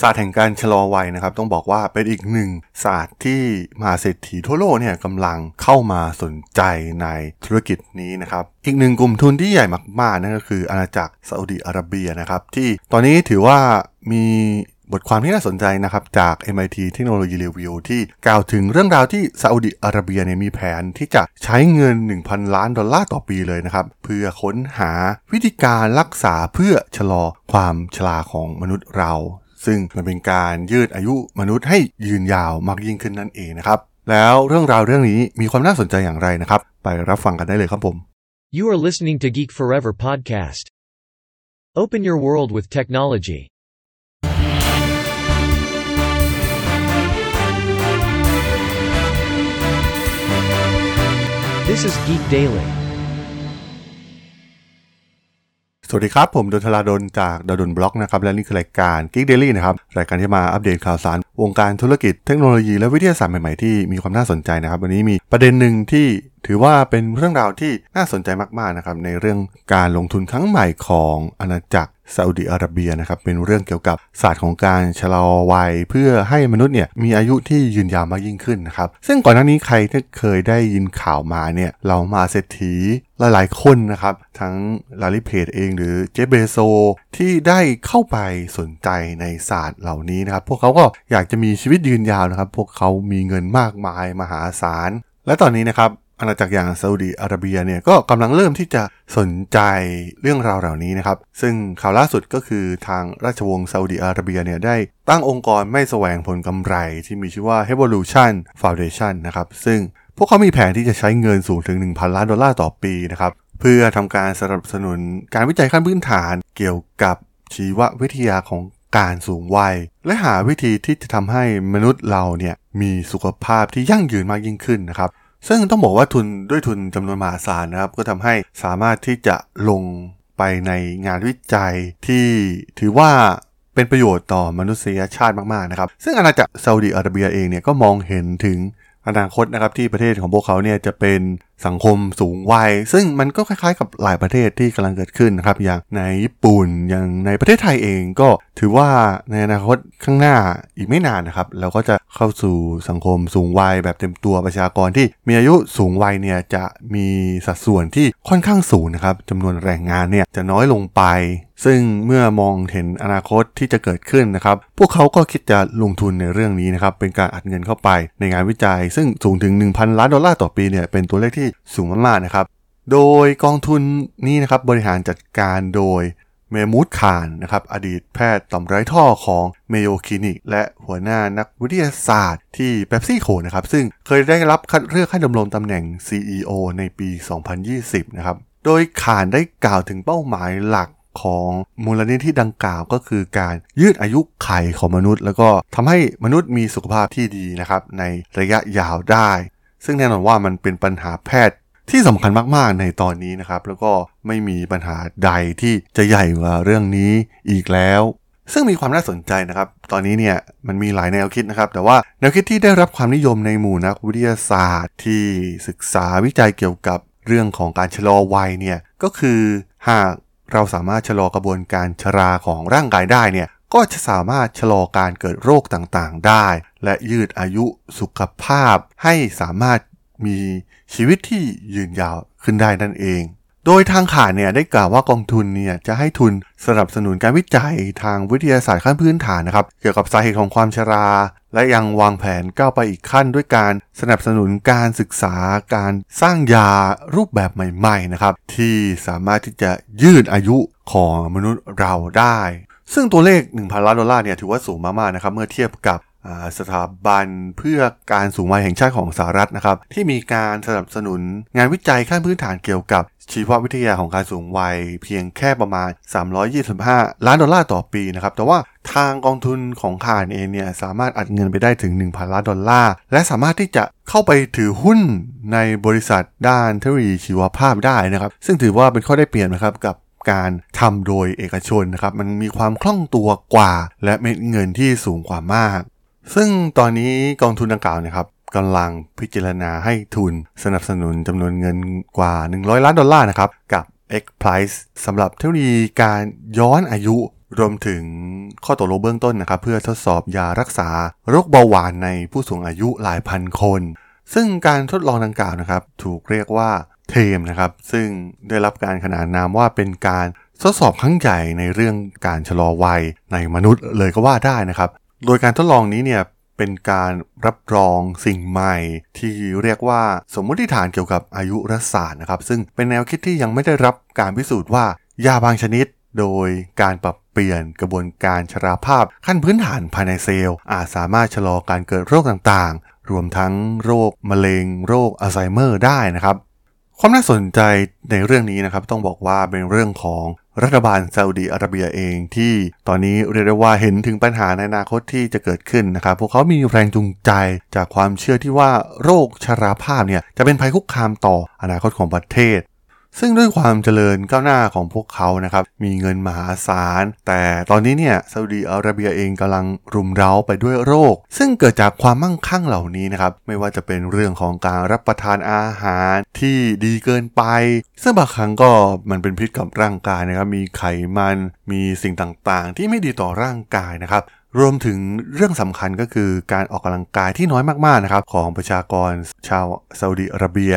ศาสตร์แห่งการชะลอวัยนะครับ ต้องบอกว่าเป็นอีกหนึ่งศาสตร์ที่มหาเศรษฐีทั่วโลกเนี่ยกำลังเข้ามาสนใจในธุรกิจนี้นะครับ อีกหนึ่งกลุ่มทุนที่ใหญ่มากๆนั่นก็คืออาณาจักรซาอุดิอาระเบียนะครับ ที่ตอนนี้ถือว่ามีบทความที่น่าสนใจนะครับ จาก MIT Technology Review ที่กล่าวถึงเรื่องราวที่ซาอุดิอาระเบียเนี่ยมีแผนที่จะใช้เงิน 1,000 ล้านดอลลาร์ต่อปีเลยนะครับ เพื่อค้นหาวิธีการรักษาเพื่อชะลอความชราของมนุษย์เรา ซึ่งมันเป็นการยืดอายุมนุษย์ให้ยืนยาวมากยิ่งขึ้นนั่นเองนะครับแล้วเรื่องราวเรื่องนี้มีความน่าสนใจอย่างไรนะครับ ไปรับฟังกันได้เลยครับผม You are listening to Geek Forever podcast. Open your world with technology. This is Geek Daily. สวัสดีครับ ผมดนทลาดนจากดนบล็อกนะครับและนี่คือรายการ Geek Daily นะครับ รายการที่มาอัปเดตข่าวสาร วงการธุรกิจเทคโนโลยีและวิทยาศาสตร์ใหม่ๆที่มีความน่าสนใจนะครับ วันนี้มีประเด็นหนึ่งที่ถือว่าเป็นเรื่องราวที่น่าสนใจมากๆนะครับในเรื่องการลงทุนครั้งใหม่ของอาณาจักร ซาอุดิอาระเบียนะครับเป็นเรื่องเกี่ยวกับศาสตร์ของการชะลอวัย เพื่อให้มนุษย์เนี่ยมีอายุที่ยืนยาวมากยิ่งขึ้นนะครับซึ่งก่อนหน้านี้ใครที่เคยได้ยินข่าวมาเนี่ยเรามาเศรษฐีหลายๆคนนะครับ ทั้งลาลิเพจเองหรือเจเบโซ ที่ได้เข้าไปสนใจในศาสตร์เหล่านี้นะครับ พวกเขาก็อยากจะมีชีวิตยืนยาวนะครับ พวกเขามีเงินมากมายมหาศาล และตอนนี้นะครับ อาณาจักรอย่างซาอุดีอาระเบียเนี่ยก็กำลังเริ่มที่จะสนใจเรื่องราวเหล่านี้นะครับ ซึ่งข่าวล่าสุดก็คือทางราชวงศ์ซาอุดีอาระเบียเนี่ยได้ตั้งองค์กรไม่แสวงผลกำไรที่มีชื่อว่า Revolution Foundation นะครับ ซึ่งพวกเขามีแผนที่จะใช้เงินสูงถึง 1,000 ล้านดอลลาร์ต่อปีนะครับ เพื่อทำการสนับสนุนการวิจัยขั้นพื้นฐานเกี่ยวกับชีววิทยาของการสูงวัย และหาวิธีที่จะทำให้มนุษย์เราเนี่ยมีสุขภาพที่ยั่งยืนมากยิ่งขึ้นนะครับ ซึ่งต้องบอกว่าทุนด้วยทุนจำนวนมหาศาลนะครับ ก็ทำให้สามารถที่จะลงไปในงานวิจัยที่ถือว่าเป็นประโยชน์ต่อมนุษยชาติมากๆนะครับ ซึ่งอาณาจักรซาอุดีอาระเบียเองเนี่ยก็มองเห็นถึงอนาคตนะครับที่ประเทศของพวกเขาเนี่ยจะเป็น สังคมสูงวัย ซึ่งมันก็คล้ายๆกับหลายประเทศที่กำลังเกิดขึ้นนะครับ อย่างในญี่ปุ่นอย่างในประเทศไทยเองก็ถือว่าในอนาคตข้างหน้าอีกไม่นานนะครับ เราก็จะเข้าสู่สังคมสูงวัยแบบเต็มตัวประชากรที่มีอายุสูงวัยเนี่ยจะมีสัดส่วนที่ค่อนข้างสูงนะครับจำนวนแรงงานเนี่ยจะน้อยลงไป ซึ่งเมื่อมองเห็นอนาคตที่จะเกิดขึ้นนะครับ พวกเขาก็คิดจะลงทุนในเรื่องนี้นะครับเป็นการอัดเงินเข้าไปในงานวิจัย ซึ่งสูงถึง 1,000 ล้านดอลลาร์ต่อปีเนี่ยเป็นตัวเลขที่สูงมากๆนะครับ โดยกองทุนนี้นะครับบริหารจัดการโดยเมมูดคานนะครับอดีตแพทย์ต่อมไร้ท่อของเมโยคลินิก และหัวหน้านักวิทยาศาสตร์ที่เ e ปซี่โคนะครับซึ่งเคยได้รับคัดเลือกให้ดำรงตำแหน่ง CEO ในปี 2020 นะครับ โดยขานได้กล่าวถึงเป้าหมายหลักของมูลนิธิดังกล่าวก็คือการยืดอายุไขของมนุษย์ แล้วก็ทำให้มนุษย์มีสุขภาพที่ดีนะครับในระยะยาวได้ ซึ่งแน่นอนว่ามันเป็นปัญหาแพทย์ที่สำคัญมากๆในตอนนี้นะครับ แล้วก็ไม่มีปัญหาใดที่จะใหญ่กว่าเรื่องนี้อีกแล้ว ซึ่งมีความน่าสนใจนะครับ ตอนนี้เนี่ยมันมีหลายแนวคิดนะครับ แต่ว่าแนวคิดที่ได้รับความนิยมในหมู่นักวิทยาศาสตร์ ที่ศึกษาวิจัยเกี่ยวกับเรื่องของการชะลอวัยเนี่ยก็คือหากเราสามารถชะลอกระบวนการชราของร่างกายได้เนี่ย ก็จะสามารถชะลอการเกิดโรคต่างๆได้ และยืดอายุสุขภาพ ให้สามารถมีชีวิตที่ยืนยาวขึ้นได้นั่นเอง โดยทางข่ายเนี่ยได้กล่าวว่ากองทุนเนี่ยจะให้ทุนสนับสนุนการวิจัยทางวิทยาศาสตร์ขั้นพื้นฐานนะครับ เกี่ยวกับสาเหตุของความชรา และยังวางแผนก้าวไปอีกขั้นด้วยการสนับสนุนการศึกษาการสร้างยารูปแบบใหม่ ๆนะครับ ที่สามารถที่จะยืดอายุของมนุษย์เราได้ ซึ่งตัวเลข 1,000 ล้านดอลลาร์เนี่ยถือว่าสูงมากๆนะครับเมื่อเทียบกับสถาบันเพื่อการสูงวัยแห่งชาติของสหรัฐนะครับ ที่มีการสนับสนุนงานวิจัยขั้นพื้นฐานเกี่ยวกับชีววิทยาของการสูงวัยเพียงแค่ประมาณ 325 ล้านดอลลาร์ต่อปีนะครับ แต่ว่าทางกองทุนของข่านเองเนี่ยสามารถอัดเงินไปได้ถึง 1,000 ล้านดอลลาร์ และสามารถที่จะเข้าไปถือหุ้นในบริษัทด้านเทคโนโลยีชีวภาพได้นะครับ ซึ่งถือว่าเป็นข้อได้เปรียบนะครับกับ การทำโดยเอกชนนะครับมันมีความคล่องตัวกว่า และเม็ดเงินที่สูงกว่ามาก ซึ่งตอนนี้กองทุนดังกล่าวนะครับกำลังพิจารณาให้ทุนสนับสนุนจำนวนเงินกว่า 100 ล้านดอลลาร์นะครับกับ X Prize สำหรับเทคโนโลยีการย้อนอายุรวมถึงข้อตกลงเบื้องต้นนะครับเพื่อทดสอบยารักษาโรคเบาหวานในผู้สูงอายุหลายพันคน ซึ่งการทดลองดังกล่าวนะครับถูกเรียกว่า เทมนะครับ ซึ่งได้รับการขนานนามว่าเป็นการทดสอบครั้งใหญ่ในเรื่องการชะลอวัยในมนุษย์เลยก็ว่าได้นะครับ โดยการทดลองนี้เนี่ยเป็นการรับรองสิ่งใหม่ ที่เรียกว่าสมมติฐานเกี่ยวกับอายุรศาสตร์นะครับ ซึ่งเป็นแนวคิดที่ยังไม่ได้รับการพิสูจน์ว่า ยาบางชนิด โดยการปรับเปลี่ยนกระบวนการชราภาพขั้นพื้นฐานภายในเซลล์ อาจสามารถชะลอการเกิดโรคต่างๆ รวมทั้งโรคมะเร็ง โรคอัลไซเมอร์ได้นะครับ ความน่าสนใจในเรื่องนี้นะครับต้องบอกว่าเป็นเรื่องของรัฐบาลซาอุดีอาระเบียเองที่ตอนนี้เรียกได้ว่าเห็นถึงปัญหาในอนาคตที่จะเกิดขึ้นนะครับ พวกเขามีแรงจูงใจจากความเชื่อที่ว่าโรคชราภาพเนี่ยจะเป็นภัยคุกคามต่ออนาคตของประเทศ ซึ่งด้วยความเจริญก้าวหน้าของพวกเขานะครับ มีเงินมหาศาล แต่ตอนนี้เนี่ยซาอุดีอาระเบียเองกำลังรุมเร้าไปด้วยโรค ซึ่งเกิดจากความมั่งคั่งเหล่านี้นะครับ ไม่ว่าจะเป็นเรื่องของการรับประทานอาหารที่ดีเกินไป ซึ่งบางครั้งก็มันเป็นพิษกับร่างกายนะครับ มีไขมัน มีสิ่งต่างๆ ที่ไม่ดีต่อร่างกายนะครับรวมถึงเรื่องสำคัญก็คือการออกกำลังกายที่น้อยมากๆนะครับของประชากรชาวซาอุดีอาระเบีย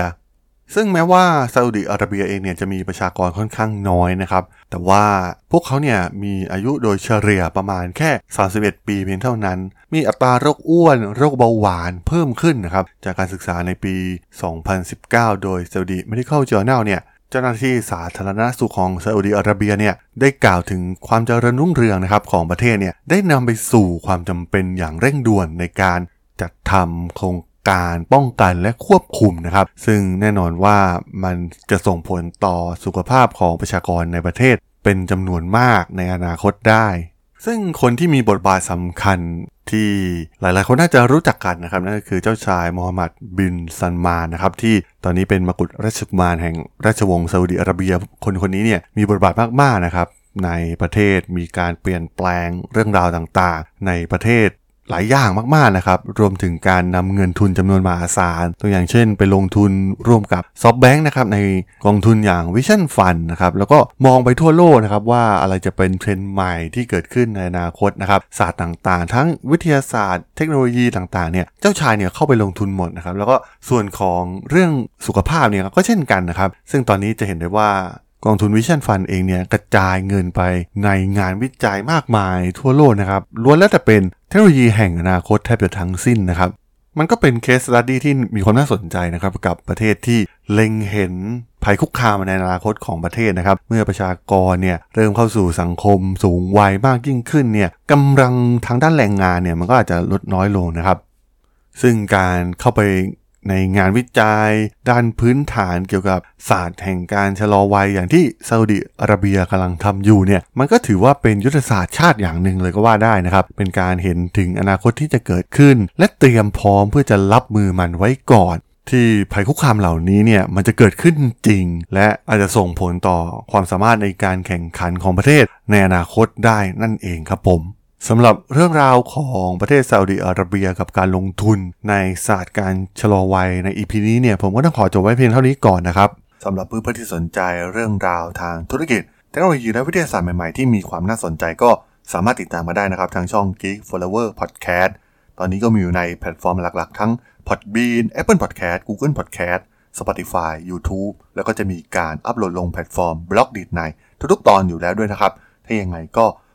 ซึ่งแม้ว่าซาอุดิอาระเบียเองเนี่ยจะมีประชากรค่อนข้างน้อยนะครับ แต่ว่าพวกเขาเนี่ยมีอายุโดยเฉลี่ยประมาณแค่ 31 ปีเพียงเท่านั้น มีอัตราโรคอ้วนโรคเบาหวานเพิ่มขึ้นนะครับ จากการศึกษาในปี 2019 โดย Saudi Medical Journal เนี่ยเจ้าหน้าที่สาธารณสุขของซาอุดิอาระเบียเนี่ยได้กล่าวถึงความเจริญรุ่งเรืองนะครับของประเทศเนี่ยได้นำไปสู่ความจำเป็นอย่างเร่งด่วนในการจัดทำโครง การป้องกันและควบคุมนะครับ ซึ่งแน่นอนว่ามันจะส่งผลต่อสุขภาพของประชากรในประเทศเป็นจำนวนมากในอนาคตได้ ซึ่งคนที่มีบทบาทสำคัญที่หลายๆ คนน่าจะรู้จักกันนะครับนั่นก็คือเจ้าชายมูฮัมหมัดบินซัลมานนะครับที่ตอนนี้เป็นมกุฎราชกุมารแห่งราชวงศ์ซาอุดิอาระเบีย คนคนนี้เนี่ยมีบทบาทมากๆนะครับในประเทศมีการเปลี่ยนแปลงเรื่องราวต่างๆ ในประเทศ หลายอย่างมากๆนะครับ รวมถึงการนำเงินทุนจำนวนมหาศาล ตัวอย่างเช่น ไปลงทุนร่วมกับ SoftBank นะครับในกองทุนอย่าง Vision Fund นะครับแล้วก็มองไปทั่วโลกนะครับว่าอะไรจะเป็นเทรนด์ใหม่ที่เกิดขึ้นในอนาคตนะครับศาสตร์ต่างๆ ทั้งวิทยาศาสตร์ เทคโนโลยีต่างๆเนี่ยเจ้าชายเนี่ยเข้าไปลงทุนหมดนะครับแล้วก็ส่วนของเรื่องสุขภาพเนี่ยก็เช่นกันนะครับซึ่งตอนนี้จะเห็นได้ว่า กองทุน Vision Fund เองเนี่ยกระจายเงินไปในงานวิจัยมากมายทั่วโลกนะครับล้วนแล้วแต่เป็นเทคโนโลยีแห่งอนาคตแทบจะทั้งสิ้นนะครับ มันก็เป็น case study ที่มีความน่าสนใจนะครับกับประเทศที่เล็งเห็นภัยคุกคามในอนาคตของประเทศนะครับ เมื่อประชากรเนี่ยเริ่มเข้าสู่สังคมสูงวัยมากยิ่งขึ้นเนี่ยกำลังทางด้านแรงงานเนี่ยมันก็อาจจะลดน้อยลงนะครับ ซึ่งการเข้าไป ในงานวิจัย ด้านพื้นฐานเกี่ยวกับศาสตร์แห่งการชะลอวัยอย่างที่ซาอุดิอาระเบียกำลังทำอยู่เนี่ยมันก็ถือว่าเป็นยุทธศาสตร์ชาติอย่างหนึ่งเลยก็ว่าได้นะครับ เป็นการเห็นถึงอนาคตที่จะเกิดขึ้น และเตรียมพร้อมเพื่อจะรับมือมันไว้ก่อนที่ภัยคุกคามเหล่านี้เนี่ยมันจะเกิดขึ้นจริง และอาจจะส่งผลต่อความสามารถในการแข่งขันของประเทศในอนาคตได้นั่นเองครับผม สำหรับเรื่องราวของประเทศซาอุดิอาระเบียกับการลงทุนในศาสตร์การชะลอวัยใน EP นี้เนี่ยผมก็ต้องขอจบไว้เพียงเท่านี้ก่อนนะครับสำหรับเพื่อนๆที่สนใจเรื่องราวทางธุรกิจเทคโนโลยีและวิทยาศาสตร์ใหม่ๆ ที่มีความน่าสนใจก็สามารถติดตามมาได้นะครับ ทางช่อง Geek Forever Podcast ตอนนี้ก็มีอยู่ในแพลตฟอร์มหลักๆ ทั้ง Podbean Apple Podcast Google Podcast Spotify YouTube แล้วก็จะมีการอัปโหลดลงแพลตฟอร์ม Blockdit ในทุกๆ ตอนอยู่แล้วด้วยนะครับ ถ้ายังไงก็